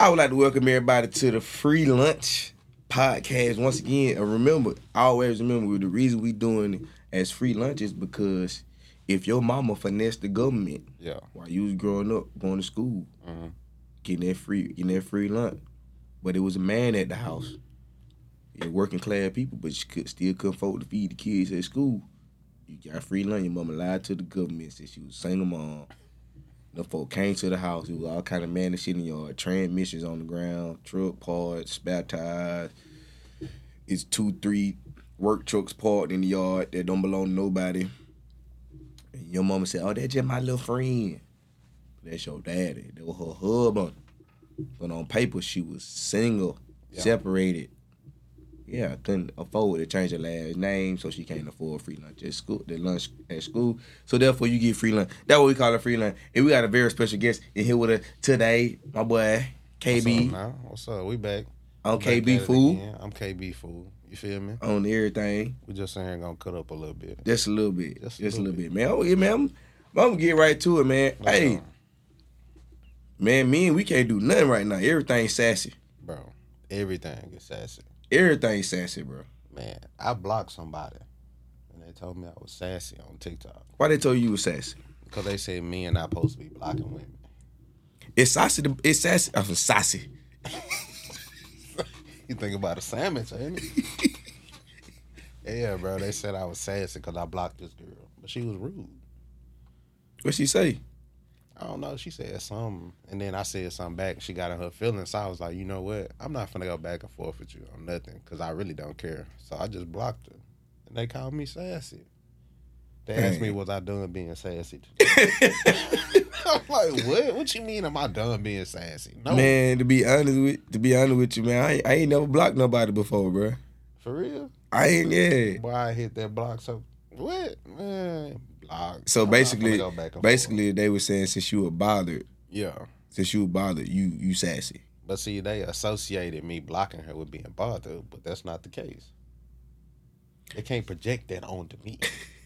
I would like to welcome everybody to the free lunch podcast once again. And remember, always remember the reason we doing it as free lunch is because if your mama finessed the government Yeah. while you was growing up, going to school, Mhm. getting that free, getting that free lunch, but it was a man at the house, yeah, working class people, but she could still couldn't afford to feed the kids at school. You got free lunch. Your mama lied to the government, said she was a single mom. The folk came to the house. It was all kind of man and shit in the yard. Transmissions on the ground, truck parts, spare tires. It's two, three work trucks parked in the yard that don't belong to nobody. And your mama said, "Oh, that's just my little friend." That's your daddy. That was her husband. But on paper, she was single, Yeah. separated. Yeah, I couldn't afford to change her last name, so she can't afford free lunch at school. The lunch at school, so therefore you get free lunch. That's what we call it free lunch. And we got a very special guest in here with us today, my boy KB. What's up? What's up? We back. on Back at KB it Fool. I'm KB Fool. You feel me? on everything. We just saying gonna cut up a little bit. Just a little bit, Just just, a a little little bit, man. Oh yeah, man. I'm, I'm gonna get right to it, man. Hey, Uh, man, me and we can't do nothing right now. Everything's sassy. bro, everything is sassy. Everything's sassy, bro. Man, I blocked somebody, and they told me I was sassy on TikTok Why they told you you was sassy? because they said me and I supposed to be blocking women. It's sassy. to- It's sassy. I'm sassy. You think about a sandwich, ain't it? yeah, bro. They said I was sassy because I blocked this girl, but she was rude. What she say? I don't know. She said something, and then I said something back. She got in her feelings. So I was like, you know what? I'm not finna go back and forth with you on nothing because I really don't care. So I just blocked her, and they called me sassy. They asked me, was I done being sassy? I'm like, what? What you mean? Am I done being sassy? No, Man, to be honest with to be honest with you, man, I, ain't- I ain't never blocked nobody before, bro. for real. I ain't yeah. Boy, I hit that block. So what, man? Block. So basically, finna go back and basically, they were saying since you were bothered, yeah. since you were bothered, you you sassy. But see, they associated me blocking her with being bothered, but that's not the case. They can't project that onto me.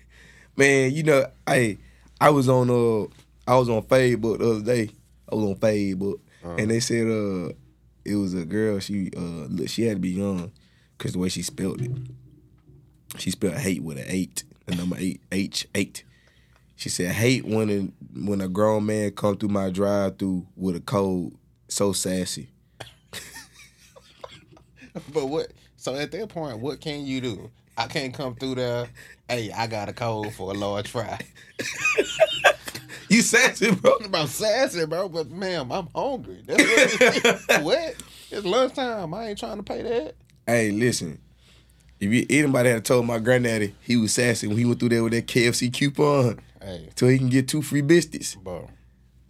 Man, you know, I I was on uh I was on Facebook the other day. I was on Facebook, Uh-huh. and they said uh it was a girl. She uh look, she had to be young, cause the way she spelled it, she spelled hate with an eight, the number eight H eight. She said hate when a, when a grown man come through my drive through with a code so sassy. but what? So at that point, what can you do? I can't come through there. Hey, I got a code for a large fry. You sassy, bro. I'm about sassy, bro. But ma'am, I'm hungry. That's what, it what? It's lunchtime. I ain't trying to pay that. Hey, listen. If you, anybody had told my granddaddy he was sassy when he went through there with that KFC coupon Hey, so he can get two free biscuits. bro.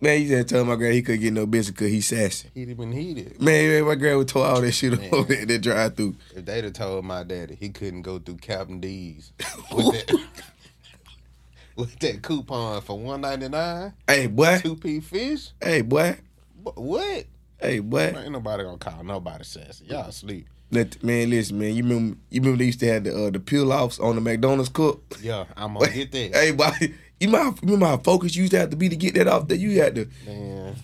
Man, he said tell my granddad he couldn't get no biscuit because he's sassy. He'd even heated. Man, man, my grandma told all that shit Man. over that drive through. If they'd have told my daddy he couldn't go through Captain D's with that, with that coupon for one ninety nine, Hey, boy. two P fish. Hey, boy. What? Hey, boy. Ain't nobody gonna call nobody sassy. Y'all asleep. Let, man, listen, man. You remember? You remember they used to have the uh, the peel offs on the McDonald's cup. Yeah, I'm gonna get that. Hey, boy. You remember how, remember how focused you used to have to be to get that off? That you had to. Man.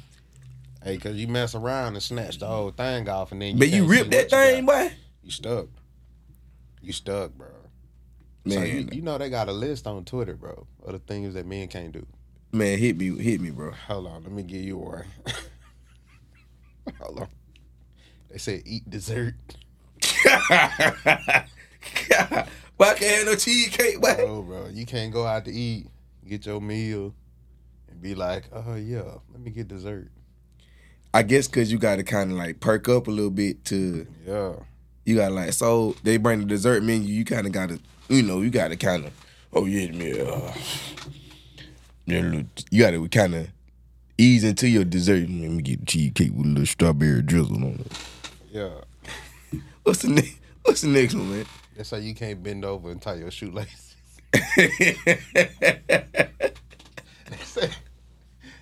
Hey, cause you mess around and snatch the whole thing off, and then you Man, you ripped that what you thing, got. boy. You stuck. You stuck, bro. Man, so you, you know they got a list on Twitter, bro, of the things that men can't do. man, hit me, hit me, bro. Hold on, let me give you one. Hold on. They say eat dessert. Why can't have no cheesecake, boy? Oh, bro, you can't go out to eat, get your meal, and be like, oh yeah, let me get dessert. I guess because you got to kind of like perk up a little bit to Yeah. you got to like so they bring the dessert menu. You kind of got to you know you got to kind of oh yeah uh yeah, you got to kind of ease into your dessert. Let me get the cheesecake with a little strawberry drizzle on it. Yeah. What's the next? What's the next one, man? That's how you can't bend over and tie your shoelaces. They say,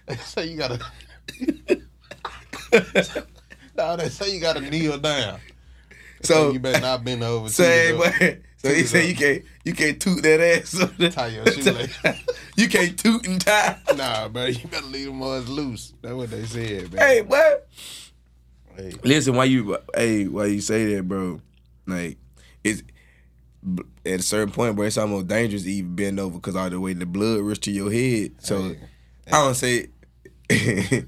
they say you gotta. no, they say you gotta kneel down. So so you better not bend over. say to what? So he Toot said you can't you can't toot that ass. up. Tie your shoelace. you can't toot and tie. Nah, bro, you better leave them ones loose. That's what they said, man. Hey, what? Hey, Listen, why you hey, why you say that, bro? Like, it's b- at a certain point, bro, it's almost dangerous to even bend over because all the way the blood rush to your head. So Hey. I don't say.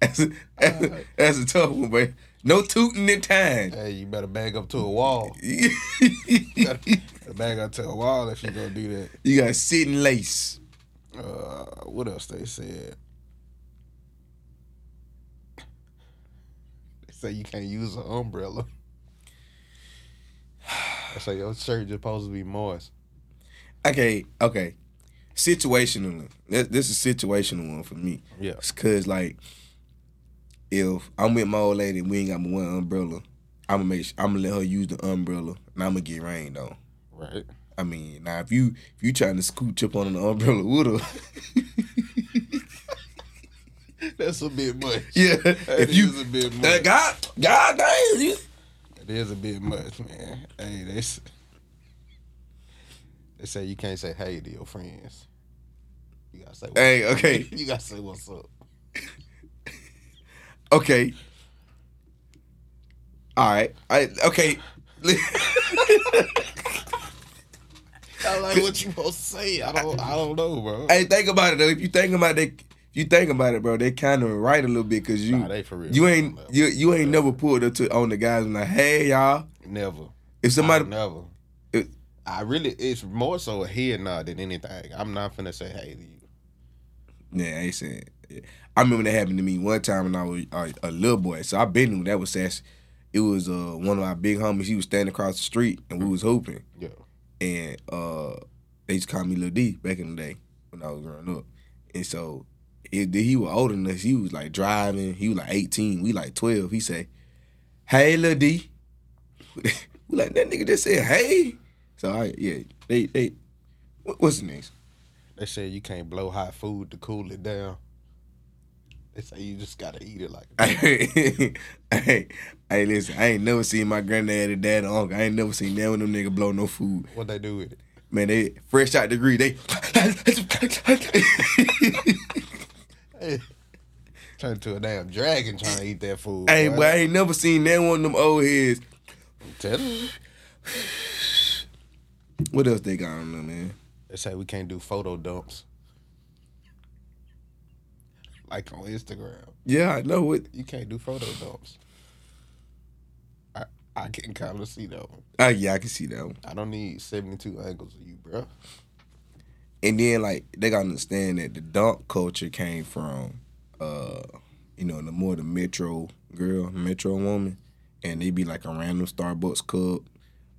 that's, a, that's, a, that's a tough one, bro. No tooting in time. hey, you better bag up to a wall. you better bag up to a wall if you gonna do that. You got sit and lace. Uh, what else they said? They say you can't use an umbrella. They oh, say your shirt just supposed to be moist. Okay, okay. Situational. This, this is a situational one for me. Yeah. It's cause like if I'm with my old lady and we ain't got my one umbrella, I'm gonna make sure, I'm gonna let her use the umbrella and I'm gonna get rained on. Right. I mean, now if you if you trying to scooch up on an umbrella with her, That's a bit much. yeah. That if you a bit uh, much. that God God damn you. It is a bit much, man. Hey, they s- they say you can't say hey to your friends. You gotta say. Hey, okay, You gotta say what's up. okay. All right, I okay. I like what you supposed to say. I don't. I don't know, bro. Hey, think about it though. If you think about it, you think about it, bro, they kind of right a little bit because you Nah, they for real. you ain't you you ain't never pulled up to on the guys and like, hey y'all. Never. If somebody I never. It- I really. It's more so a head nod than anything. I'm not finna say hey to you. Yeah, I ain't saying. yeah. I remember that happened to me one time when I was uh, a little boy. So I been knew that was sass. It was uh, one of my big homies. He was standing across the street and we was hooping. Yeah. And uh, they used to call me Lil D back in the day when I was growing up. And so it, he was older than us. He was like driving. He was like 18. We like 12. He say, "Hey, Lil D." we like that nigga just said, "Hey." So I yeah they they what, what's the next? They say you can't blow hot food to cool it down. They say you just gotta eat it like. hey, hey, hey, listen, I ain't never seen my granddad or dad and uncle. I ain't never seen none of them nigga blow no food. What they do with it? Man, they fresh out the degree. They Hey, turn into a damn dragon trying to eat that food. Hey, boy. but I ain't never seen that one of them old heads. What else they got on them, man? They say we can't do photo dumps. Like on Instagram. Yeah, I know it. You can't do photo dumps. I I can kind of see that one. Ah, yeah, I can see that one. I don't need 72 angles of you, bro. And then like they gotta understand that the dump culture came from, uh, you know, the more the metro girl, metro woman, and they be like a random Starbucks cup,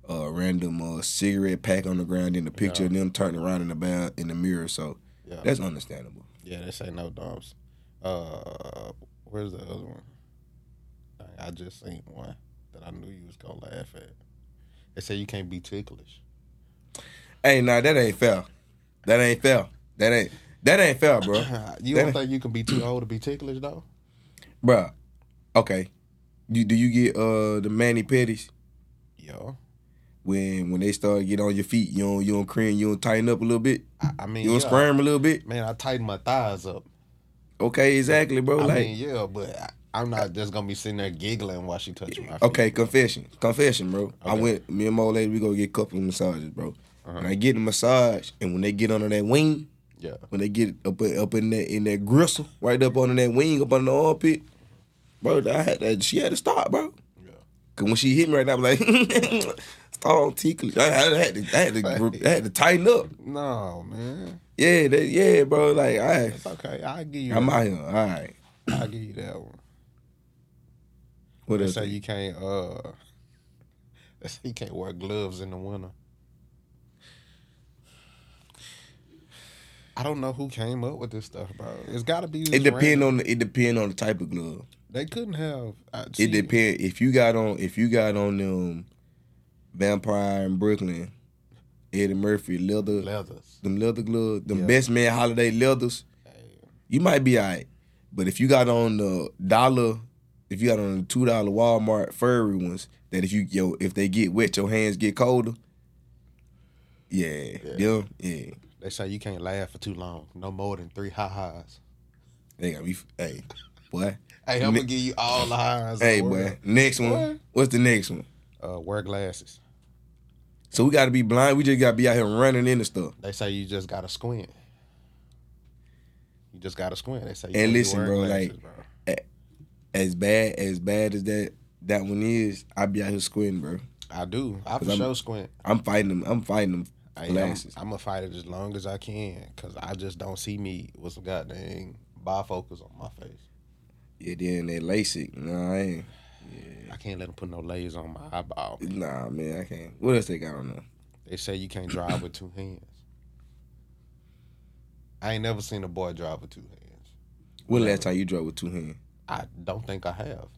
a random uh, cigarette pack on the ground, in the picture of them turning around in the ba- in the mirror. So Yeah. that's understandable. Yeah, they say no dumps. Uh, where's the other one? I just seen one that I knew you was gonna laugh at. They say you can't be ticklish. Hey, nah, that ain't fair. That ain't fair. That ain't that ain't fair, bro. you That- don't think you can be too old to be ticklish though? Bruh. Okay. You do you get uh the mani pedis Yo, when when they start get on your feet? You don't you don't cream, you don't tighten up a little bit, I, I mean, you don't yeah. squirm a little bit. Man, I tighten my thighs up. Okay, exactly, bro. I like mean, yeah, but I, I'm not just gonna be sitting there giggling while she touching my feet. okay, confession, confession, bro. I went me and my old lady we go get a couple of massages, bro. Uh-huh. And I get a massage, and when they get under that wing, Yeah, when they get up up in that in that gristle, right up under that wing, up under the armpit, bro. I had that. She had to stop, bro. yeah. Cause when she hit me right now, I'm like, start on ticklish. I, I had to, I had to, I had to tighten up. No, man, Yeah, that, yeah, bro. Like, I, it's okay. I give you. I'm that. out here. All right. I'll give you that one. What They say you can't. Uh, they say you can't wear gloves in the winter. I don't know who came up with this stuff, bro. It's got to be. It depend on the, it depend on the type of glove. They couldn't have. I, It see, depend if you got on if you got on them Vampire in Brooklyn, Eddie Murphy leather, leathers. them leather gloves, them Yeah. best man holiday leathers. You might be alright, but if you got on the dollar, if you got on the two dollar Walmart furry ones, that if you yo if they get wet, your hands get colder. Yeah, Yeah. yeah, yeah. They say you can't laugh for too long. No more than three ha ha's. They got me. Hey, boy. Hey, I'm Ne- gonna give you all the highs. Hey, the boy. Next one. What? What's the next one? Uh, wear glasses. So we got to be blind. We just got to be out here running in into stuff. They say you just gotta squint. You just gotta squint. They say. You And listen, bro, glasses, like- bro. As bad as bad as that that one is, I be out here squinting, bro. I do. I for sure squint. I'm fighting them. I'm fighting them I'm, glasses. I'm gonna fight it as long as I can, cause I just don't see me with some goddamn bifocals on my face. Yeah, then they LASIK. Nah, I ain't. Yeah. I can't let them put no layers on my eyeball. Nah, man, I can't. What else they got on there? They say you can't drive with two hands. I ain't never seen a boy drive with two hands. When last time you drove with two hands? I don't think I have.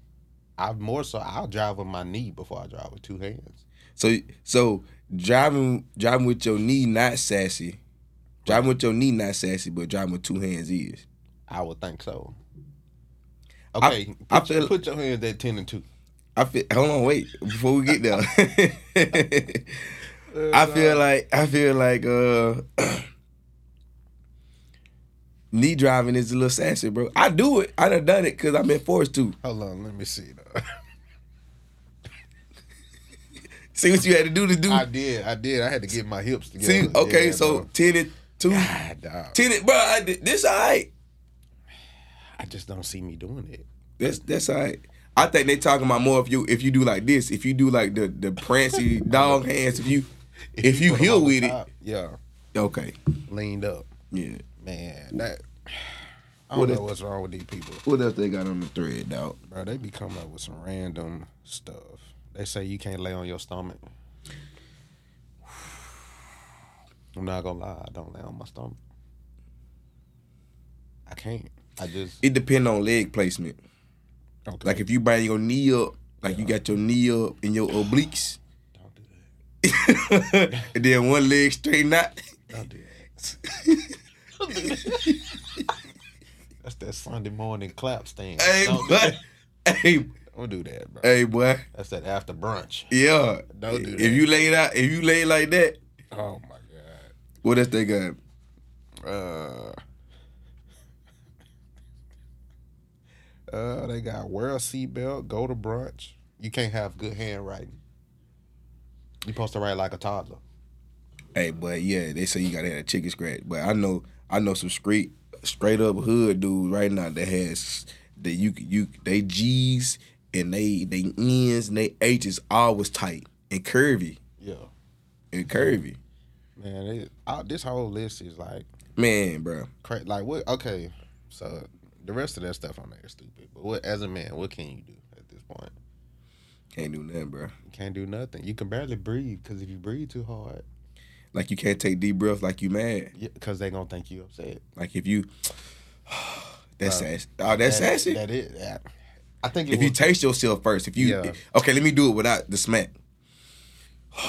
I more so I'll drive with my knee before I drive with two hands. So, so driving driving with your knee not sassy. Driving with your knee not sassy, but driving with two hands is. I would think so. I- Okay, put, I feel- put your hands at ten and two. I feel. Hold on, wait. Before we get there, I feel like I feel like uh, knee driving is a little sassy, bro. I do it. I done done it because I've been forced to. Hold on, let me see. Though. See what you had to do to do. I did, I did. I had to get my hips together. See, okay, Yeah, so bro. ten and two, God, dog. ten and, bro. I, this all right. I just don't see me doing it. That's that's all right. I think they talking about more if you if you do like this, if you do like the the prancy dog hands, if you if you heal with it, yeah, okay, leaned up, yeah. man. That I don't is- know what's wrong with these people, What else they got on the thread, dog? bro. They be coming up with some random stuff. They say you can't lay on your stomach. I'm not gonna lie, I don't lay on my stomach. I can't. I just It depend on leg placement. okay. Like if you bring your knee up, like you got your knee up in your obliques, don't do that. and then one leg straighten out. Don't do that. Don't do that. That's that Sunday morning clap stand. hey, don't, do boy. that. Hey, don't do that, bro. hey, boy. That's that after brunch. Yeah. Don't do that. If you lay it out, if you lay it like that, Oh my god. what else they got? Uh, uh, they got wear a seatbelt, go to brunch. You can't have good handwriting. You supposed to write like a toddler. Hey, but yeah, they say you gotta have a chicken scratch. But I know, I know some straight, straight up hood dudes right now that has that you you they G's and they they ends and they H's always tight and curvy Yeah, and curvy. man. It, uh, this whole list is like Man, bro, cra- like what? Okay, so the rest of that stuff on there is stupid. But what, as a man, what can you do at this point? can't do nothing, bro. You can't do nothing. You can barely breathe because if you breathe too hard, Like you can't take deep breaths like you mad. because they gonna think you upset. Like if you, that's Bro, sassy. Oh, that's That- sassy. That is. That, I think if you taste yourself first, if you Yeah. okay, let me do it without the smack.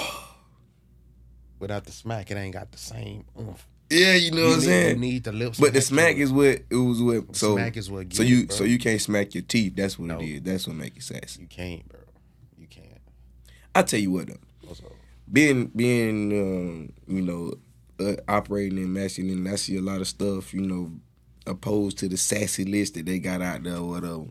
without the smack, it ain't got the same oomph. Yeah, you know you what I'm saying. You need the lips. But the smack is what it was what so smack is what. so you it, so you can't smack your teeth. That's what No. it is. That's what make it sassy. you can't, bro. You can't. I tell you what though, What's up? being being um, you know uh, operating in masculine, I see a lot of stuff you know opposed to the sassy list that they got out there or whatever.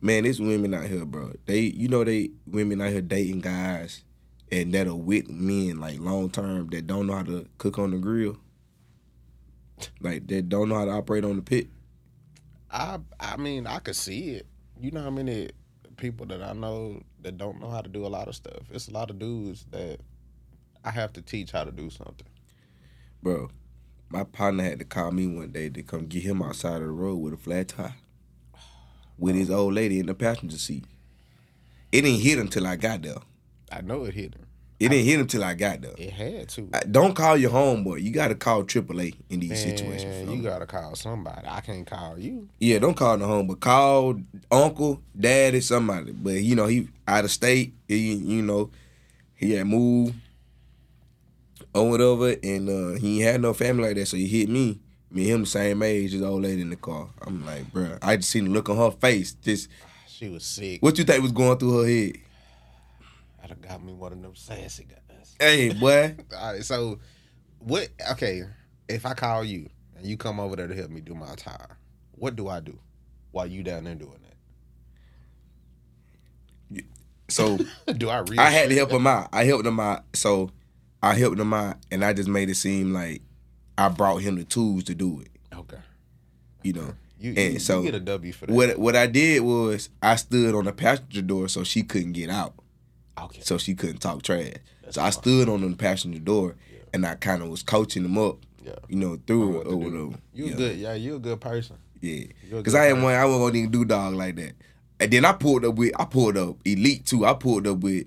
Man, there's women out here, bro. They you know they women out here dating guys and that are with men like long term that don't know how to cook on the grill. Like that don't know how to operate on the pit. I I mean, I could see it. You know how many people that I know that don't know how to do a lot of stuff. It's a lot of dudes that I have to teach how to do something. Bro, my partner had to call me one day to come get him outside of the road with a flat tire. With his old lady in the passenger seat. It didn't hit him till I got there. I know it hit him. It didn't hit him till I got there. It had to. I- Don't call your homeboy. You gotta call AAA in these situations. Man, fella. you gotta call somebody. I can't call you. yeah, don't call the home, but call uncle, daddy, somebody. But you know, he out of state. He, you know, he had moved or whatever, and uh, he had no family like that. So he hit me. Me and him the same age as old lady in the car. I'm like, bruh, I just seen the look on her face. Just She was sick. what you think was going through her head? I'd have got me one of them sassy guys. Hey, boy. All right, so what? Okay, if I call you and you come over there to help me do my tire, what do I do? while you down there doing that? So? Do I read? I had to help him out. I helped him out. So I helped him out, and I just made it seem like I brought him the tools to do it. Okay. You know. You, And you, so you get a W for that. What what I did was I stood on the passenger door so she couldn't get out, Okay. so she couldn't talk trash. That's so I stood on the passenger door, and I kind of was coaching them up, Yeah. you know, Know through what it or whatever. You you a know. good. Yeah. You a good person. Yeah, because I didn't person. want I wasn't gonna even do dog like that. And then I pulled up with I pulled up elite too. I pulled up with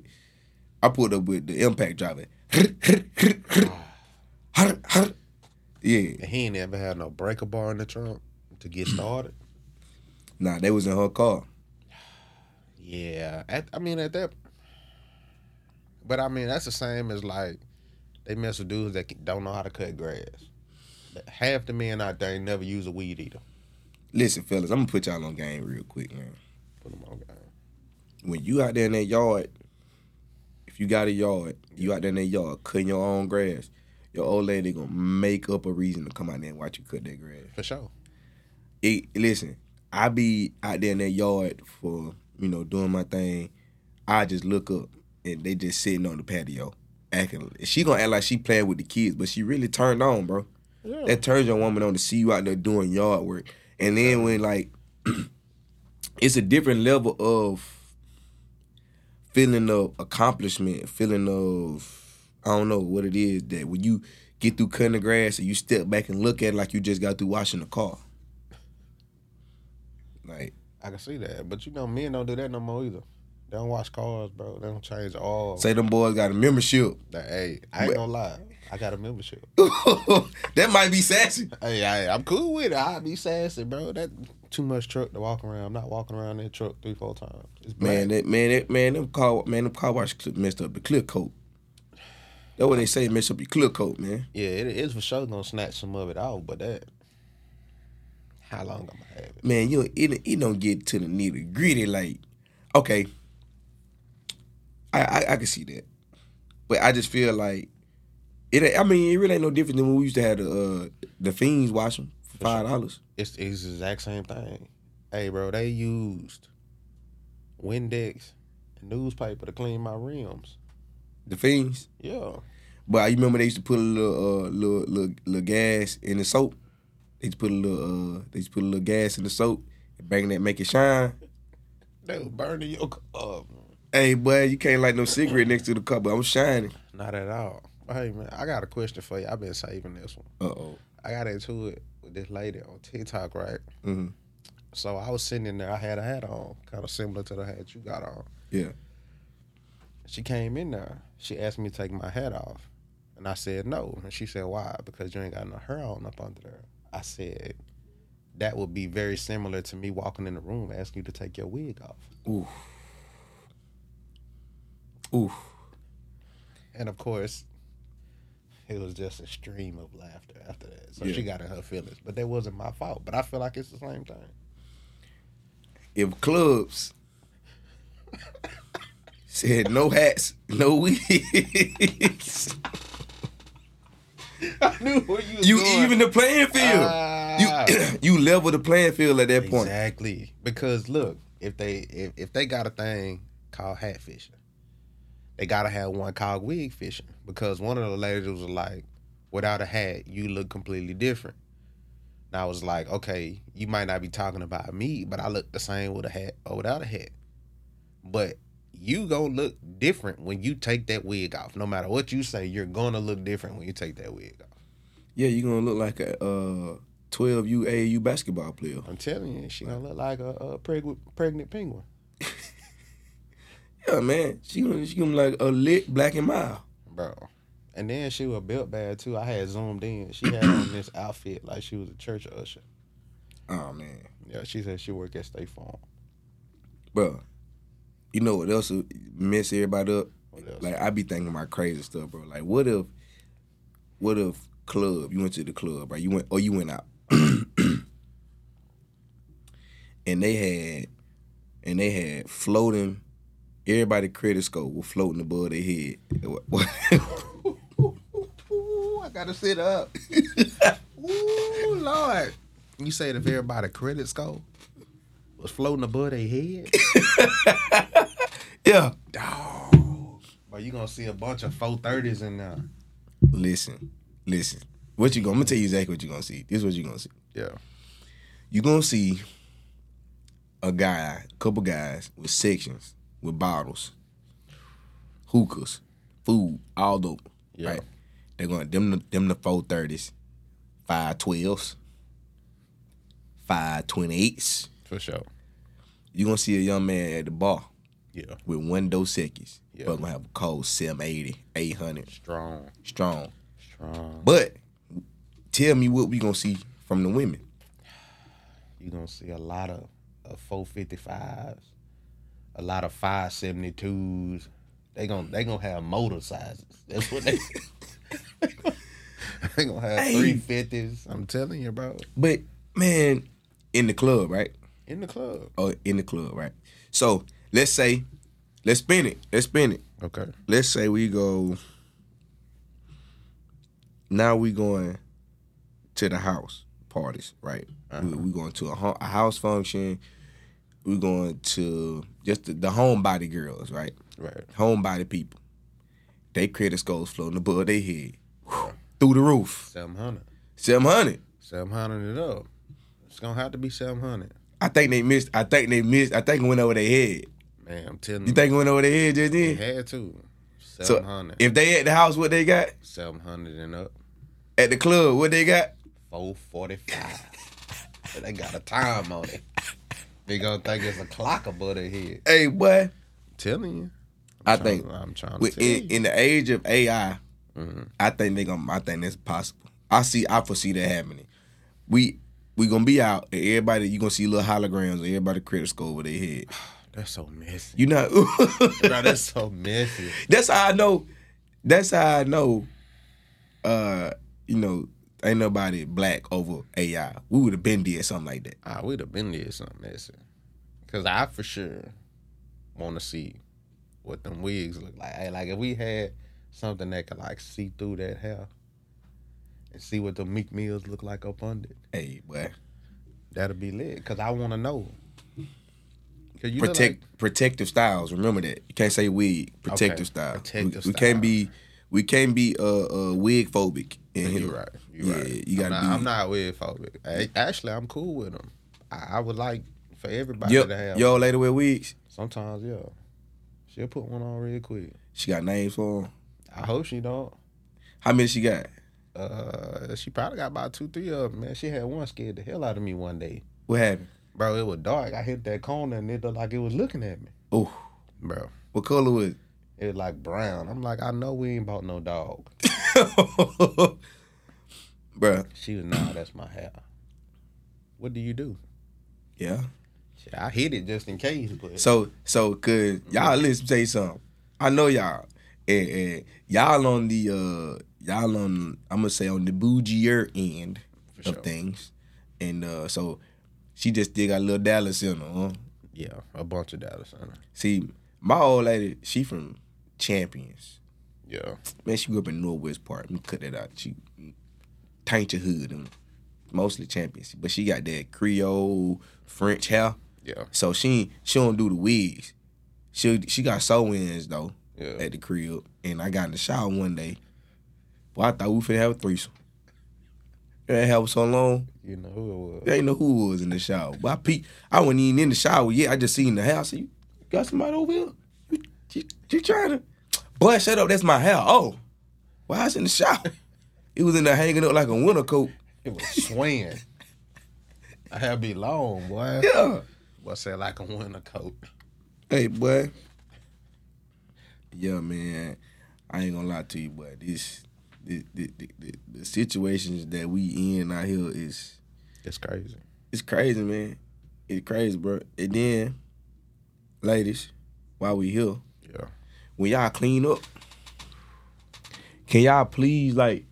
I pulled up with the impact driver. yeah, And he ain't ever had no breaker bar in the trunk to get started. nah, they was in her car. Yeah, at, I mean at that, but I mean that's the same as like they mess with dudes that don't know how to cut grass. Half the men out there ain't never use a weed eater. Listen, fellas, I'm gonna put y'all on game real quick, man. Put them on game. When you out there in that yard, if you got a yard, you out there in that yard cutting your own grass, your old lady gonna make up a reason to come out there and watch you cut that grass. For sure. it listen, I be out there in that yard for, you know, doing my thing. I just look up and they just sitting on the patio. Acting she gonna act like she playing with the kids, but she really turned on, bro. Yeah. That turns your woman on to see you out there doing yard work. And then when like it's a different level of feeling of accomplishment, feeling of I don't know what it is that when you get through cutting the grass and you step back and look at it like you just got through washing the car. Like I can see that, but you know men don't do that no more either. They don't wash cars, bro. They don't change all. say them boys got a membership. That, hey, I ain't gonna lie. I got a membership. that might be sassy. Hey, I, I'm cool with it. I be sassy, bro. That too much truck to walk around. I'm not walking around that truck three, four times. It's. Man, that man, that man, them car man, them car wash messed up the clear coat. That's what they say, mess up your clear coat, man. Yeah, it is for sure gonna snatch some of it off, but that how long gonna have it? Man, you it, it don't get to the nitty gritty. Like, okay, I, I I can see that, but I just feel like it. I mean, it really ain't no different than when we used to have the uh, the fiends wash them for five dollars. It's, it's the exact same thing. Hey, bro, they used Windex and newspaper to clean my rims. The fiends. Yeah, But I remember they used to put a little uh little little, little gas in the soap. They used to put a little uh they used to put a little gas in the soap and bang that make it shine. they was burning your car. up. Hey boy, you can't light no cigarette next to the cup, but I'm shining. Not at all. Hey, man, I got a question for you. I've been saving this one. Uh oh. I got into it with this lady on TikTok, right? Mm-hmm. So I was sitting in there. I had a hat on, kind of similar to the hat you got on. Yeah. She came in there. She asked me to take my hat off. And I said no. And she said, why? Because you ain't got no hair on up under there. I said, that would be very similar to me walking in the room asking you to take your wig off. Ooh. Ooh. And of course, it was just a stream of laughter after that. So Yeah. she got in her feelings. But that wasn't my fault. But I feel like it's the same thing. If clubs said no hats, no wigs, I knew where you you going. even the playing field. Ah. you you level the playing field at that point. Exactly. Because look, if they if, if they got a thing called hat fishing, they gotta have one called wig fishing. Because one of the ladies was like, without a hat, you look completely different. And I was like, okay, you might not be talking about me, but I look the same with a hat or without a hat. But you gonna look different when you take that wig off. No matter what you say, you're gonna look different when you take that wig off. Yeah, you're gonna look like a uh, 12U AAU basketball player. I'm telling you, she gonna look like a, a preg- pregnant penguin. Yeah, man. She gonna she gonna like a lit black and mild. bro. And then she was built bad too. I had zoomed in. She had on this outfit like she was a church usher. Oh man, Yeah, she said she worked at State Farm. bro. You know what else mess everybody up? Like I be thinking about crazy stuff, bro. Like what if, what if club? You went to the club, right? You went or you went out, and they had, and they had floating. Everybody credit score was floating above their head. I gotta sit up. Ooh, Lord. You said if everybody credit score? Was floating above their head. Yeah. Dog. But you gonna see a bunch of 430s in there. Listen, listen. What you gonna? I'm gonna tell you exactly what you are gonna see. This is what you are gonna see. Yeah. You gonna see a guy, a couple guys with sections, with bottles, hookahs, food, all over. Yeah. Right. They're gonna them the, them the four thirties, five twelves, five twenty eights. For sure. You gonna see a young man at the bar Yeah. with one Dos Equis. Yeah. But gonna have a cold 780, 800 Strong. strong. Strong. But tell me what we gonna see from the women. you gonna see a lot of, of 455s, a lot of 572s. They gonna they gonna have motor sizes. That's what they they gonna have 350s. I'm telling you, bro. But man, in the club, right? In the club. Or in the club, right? So let's say, let's spin it. Let's spin it. Okay. Let's say we go. Now we going to the house parties, right? We, uh-huh. we going to a, ho- a house function. We going to just the, the homebody girls, right? Right. Homebody people. They credit scores floating above their head, through the roof. 700. Seven hundred. 700 it up. It's gonna have to be 700. I think they missed. I think they missed. I think it went over their head. Man, I'm telling you. You think it went over their head just they then? had to. So 700. if they at the house, what they got 700 and up. at the club? What they got? 445. but they got a time on it. They gonna think it's a clock above their head. Hey, boy. telling you. I Trying- think I'm trying to in, you. in the age of AI, Mhm. I think they gonna. I think that's possible. I see. I foresee that happening. We we gonna be out. And everybody, you gonna see little holograms. and Everybody credit score over their head. That's so messy. You know. Bro, that's so messy. that's how I know. That's how I know. Uh, you know, ain't nobody black over AI. We would have been did something like that. Ah, we'd have been there something messy. Cause I for sure want to see what them wigs look like. Hey, like if we had something that could like see through that hair and see what the Meek Mills look like up under it, Hey, boy. That'll be lit. Cause I want to know. Cause you Protect protective styles. Remember that. You can't say wig. Protective Okay, style. protective we, we can't be we can't be uh, uh wig phobic in here. right. You yeah, right. you gotta I'm be. not, I'm not wig phobic. Actually, I'm cool with them. I, I would like for everybody Yo, to have. yo, lady with wigs. Sometimes, yeah. She'll put one on real quick. She got names for 'em. I hope she don't. How many she got? Uh, she probably got about two, three of them, man. She had one scared the hell out of me one day. What happened? Bro, it was dark. I hit that corner and it looked like it was looking at me. Oh, Bro, what color was it It was like brown. I'm like, I know we ain't bought no dog. bro. She was, nah, that's my hair. What do you do? Yeah. Shit, I hit it just in case, but So so cause y'all listen you something. I know y'all. And, and y'all on the uh y'all on I'm gonna say on the bougier end For of sure. things. And uh so she just still got a little Dallas in her, huh? yeah, a bunch of Dallas in her. See, my old lady, she from Champions. Yeah, Man, she grew up in Northwest Park. Let me cut that out. She taint your hood and mostly Champions. But she got that Creole French hair. yeah, So she she don't do the wigs. She she got sew ins though yeah. at the crib. And I got in the shower one day. Boy, I thought we finna have a threesome. That ain't was so long. You know who it was. Ain't know who it was in the shower. But I peeked. I wasn't even in the shower yet. I just seen the house. You got somebody over here? You, you, you trying to? Boy, shut up. That's my hair. Oh, why i it's in the shower? It was in there hanging up like a winter coat. It was swinging. I had to be long, boy. Yeah. What's that like a winter coat? Hey, boy. Yeah, man. I ain't gonna lie to you, boy. This, the, the, the, situations that we in out here is, It's crazy. it's crazy, man. It's crazy, bro. And then, ladies, while we here, Yeah. when y'all clean up, can y'all please like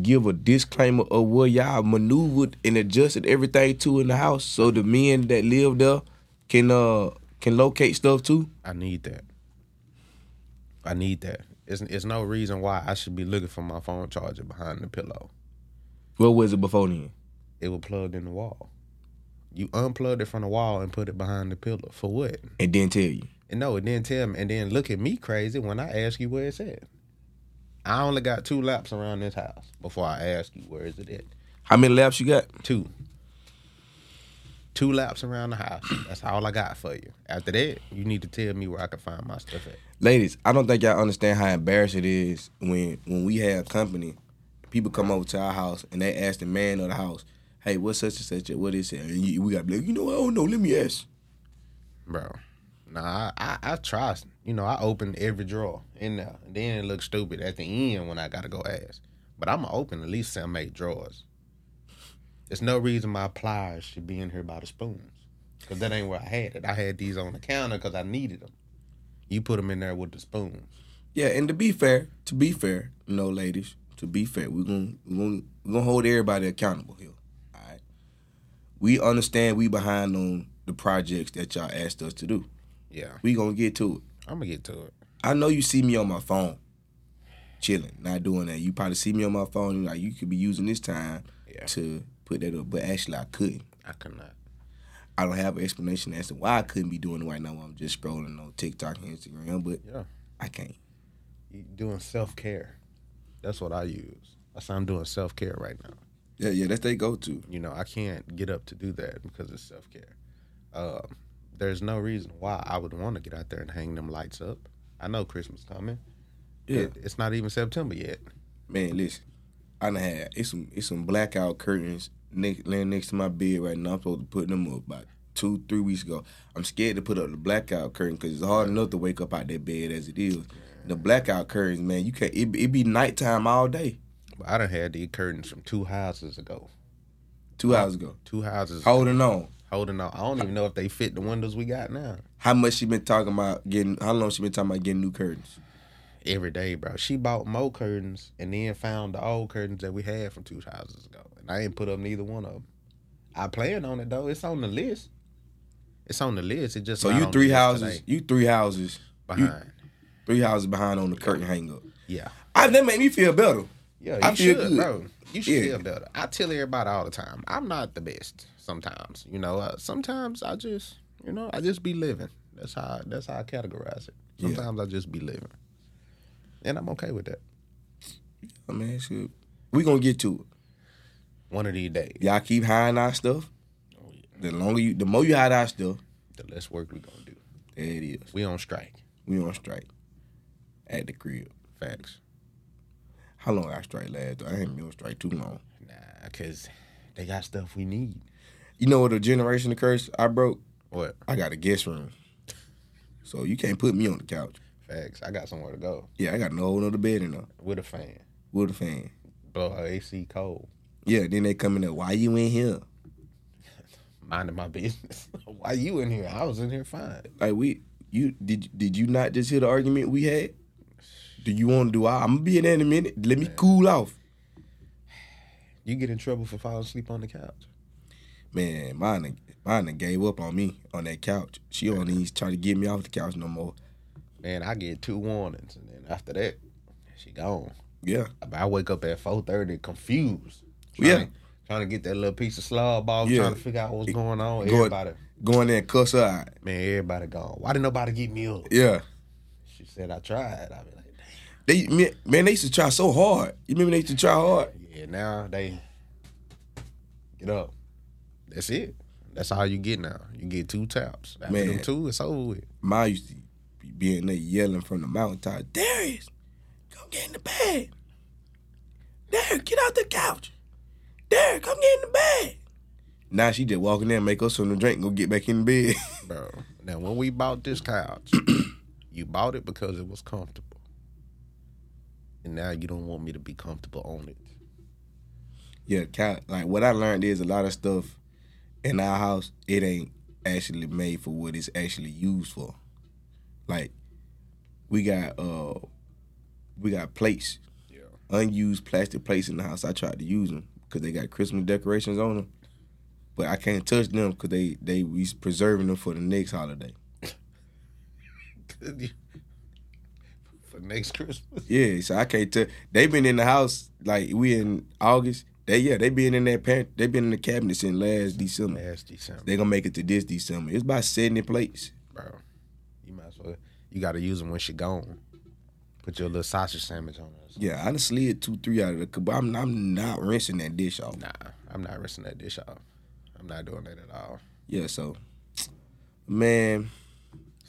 give a disclaimer of where y'all maneuvered and adjusted everything to in the house so the men that live there can uh can locate stuff too? I need that. I need that. It's, it's no reason why I should be looking for my phone charger behind the pillow. Where was it before then? It was plugged in the wall. You unplugged it from the wall and put it behind the pillow. For what? It didn't tell you. And no, it didn't tell me. And then look at me crazy when I ask you where it's at. I only got two laps around this house before I ask you where is it at. How many laps you got? Two. Two laps around the house. That's all I got for you. After that, you need to tell me where I can find my stuff at. Ladies, I don't think y'all understand how embarrassing it is when when we have company, people come over to our house and they ask the man of the house, "Hey, what's such and such? What is it?" And you, we got to be like, you know, I don't know. Let me ask. Bro. Nah, I, I, I try. You know, I open every drawer in there. And then it looks stupid at the end when I gotta go ask. But I'm gonna open at least seven, eight drawers. There's no reason my pliers should be in here by the spoons. Because that ain't where I had it. I had these on the counter because I needed them. You put them in there with the spoons. Yeah, and to be fair, to be fair, you know, ladies, to be fair, we're gonna we're gonna we're gonna hold everybody accountable here. All right. We understand we behind on the projects that y'all asked us to do. Yeah. We gonna get to it. I'm going to get to it. I know you see me on my phone, chilling, not doing that. You probably see me on my phone, like you could be using this time Yeah. to put that up, but actually I couldn't. I could not. I don't have an explanation as to why I couldn't be doing it right now. I'm just scrolling on TikTok and Instagram, but Yeah. I can't. You doing self care. That's what I use. That's how I'm doing self care right now. Yeah, yeah, that's they go to. You know, I can't get up to do that because it's self care. Um, there's no reason why I would want to get out there and hang them lights up. I know Christmas coming. Yeah, It, it's not even September yet. man, listen, I done had it's some it's some blackout curtains next, laying next to my bed right now. I'm supposed to put them up about two three weeks ago. I'm scared to put up the blackout curtain because it's hard enough to wake up out that bed as it is. The blackout curtains, man, you can't. It, it be nighttime all day. But I done had these curtains from two houses ago. Two houses ago, Two houses holding on. holding on. I don't even know if they fit the windows we got now. How much she been talking about getting? How long she been talking about getting new curtains? Every day, bro. She bought more curtains and then found the old curtains that we had from two houses ago. And I ain't put up neither one of them. I plan on it though. It's on the list. It's on the list. It just So you three houses. today. You three houses. You behind. three houses behind on the curtain hang up. Yeah. I, that made me feel better. Yeah, you I feel should, good. bro. You should Yeah. feel better. I tell everybody all the time. I'm not the best. Sometimes, you know. Uh, sometimes I just, you know, I just be living. That's how. That's how I categorize it. Yeah. Sometimes I just be living, and I'm okay with that. I mean, shit. We gonna get to it. One of these days, Y'all keep hiding our stuff. The longer you, the more you hide our stuff, the less work we gonna do. there it is. We on strike. We on strike at the crib. Facts. How long I strike last? I ain't been on strike too long. Nah, cause they got stuff we need. You know what a generation of curse I broke? What? I got a guest room, so you can't put me on the couch. Facts. I got somewhere to go Yeah, I got no whole other bed in there with a fan. with a fan. Blow her AC cold. Yeah, then they come in there. Why you in here? Minding my business. Why you in here? I was in here fine. Like we, you did did you not just hear the argument we had? Do you want to do? Ah, all- I'm gonna be in there in a minute. Let me cool off. You get in trouble for falling asleep on the couch. Man, mine, mine gave up on me on that couch. She don't even try to get me off the couch no more. Man, I get two warnings, and then after that, she gone. Yeah, But I wake up at four thirty, confused. Yeah. Trying, trying to get that little piece of slob off, Yeah. trying to figure out what's going on. Go- Everybody, go in there and cuss her out. man, everybody gone. Why didn't nobody get me up? Yeah, She said I tried. I be like, they man, man, they used to try so hard. You remember they used to try hard? yeah. Now they get up. That's it. That's all you get now. You get two taps. After Man. them two, it's over with. Mine used to be being there yelling from the mountaintop. Darius, come get in the bed. Darius, get out the couch. Darius, come get in the bed. Now she just walking there, make us some drink, and go get back in the bed. Bro, now when we bought this couch, you bought it because it was comfortable. And now you don't want me to be comfortable on it. yeah, couch. Like what I learned is a lot of stuff in our house. It ain't actually made for what it's actually used for. Like we got uh, we got plates. Yeah. unused plastic plates in the house. I tried to use them because they got Christmas decorations on them, but I can't touch them because they they we preserving them for the next holiday. For next Christmas. Yeah, so I can't touch. They've been in the house like we in August They yeah, they been in that pan, they been in the cabinet since last December. Last December, They gonna make it to this December. It's about seventy plates. bro. You might as well. You got to use them when she gone. Put your little sausage sandwich on us. Yeah, honestly, slid two, three out of the cup. I'm I'm not rinsing that dish off. Nah, I'm not rinsing that dish off. I'm not doing that at all. Yeah, so man,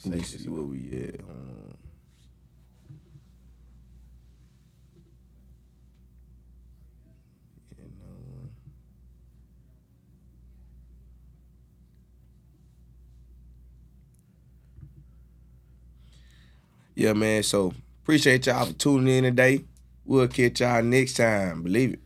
let me see where we at. Um, you know. Yeah, man. So appreciate y'all for tuning in today. We'll catch y'all next time. Believe it.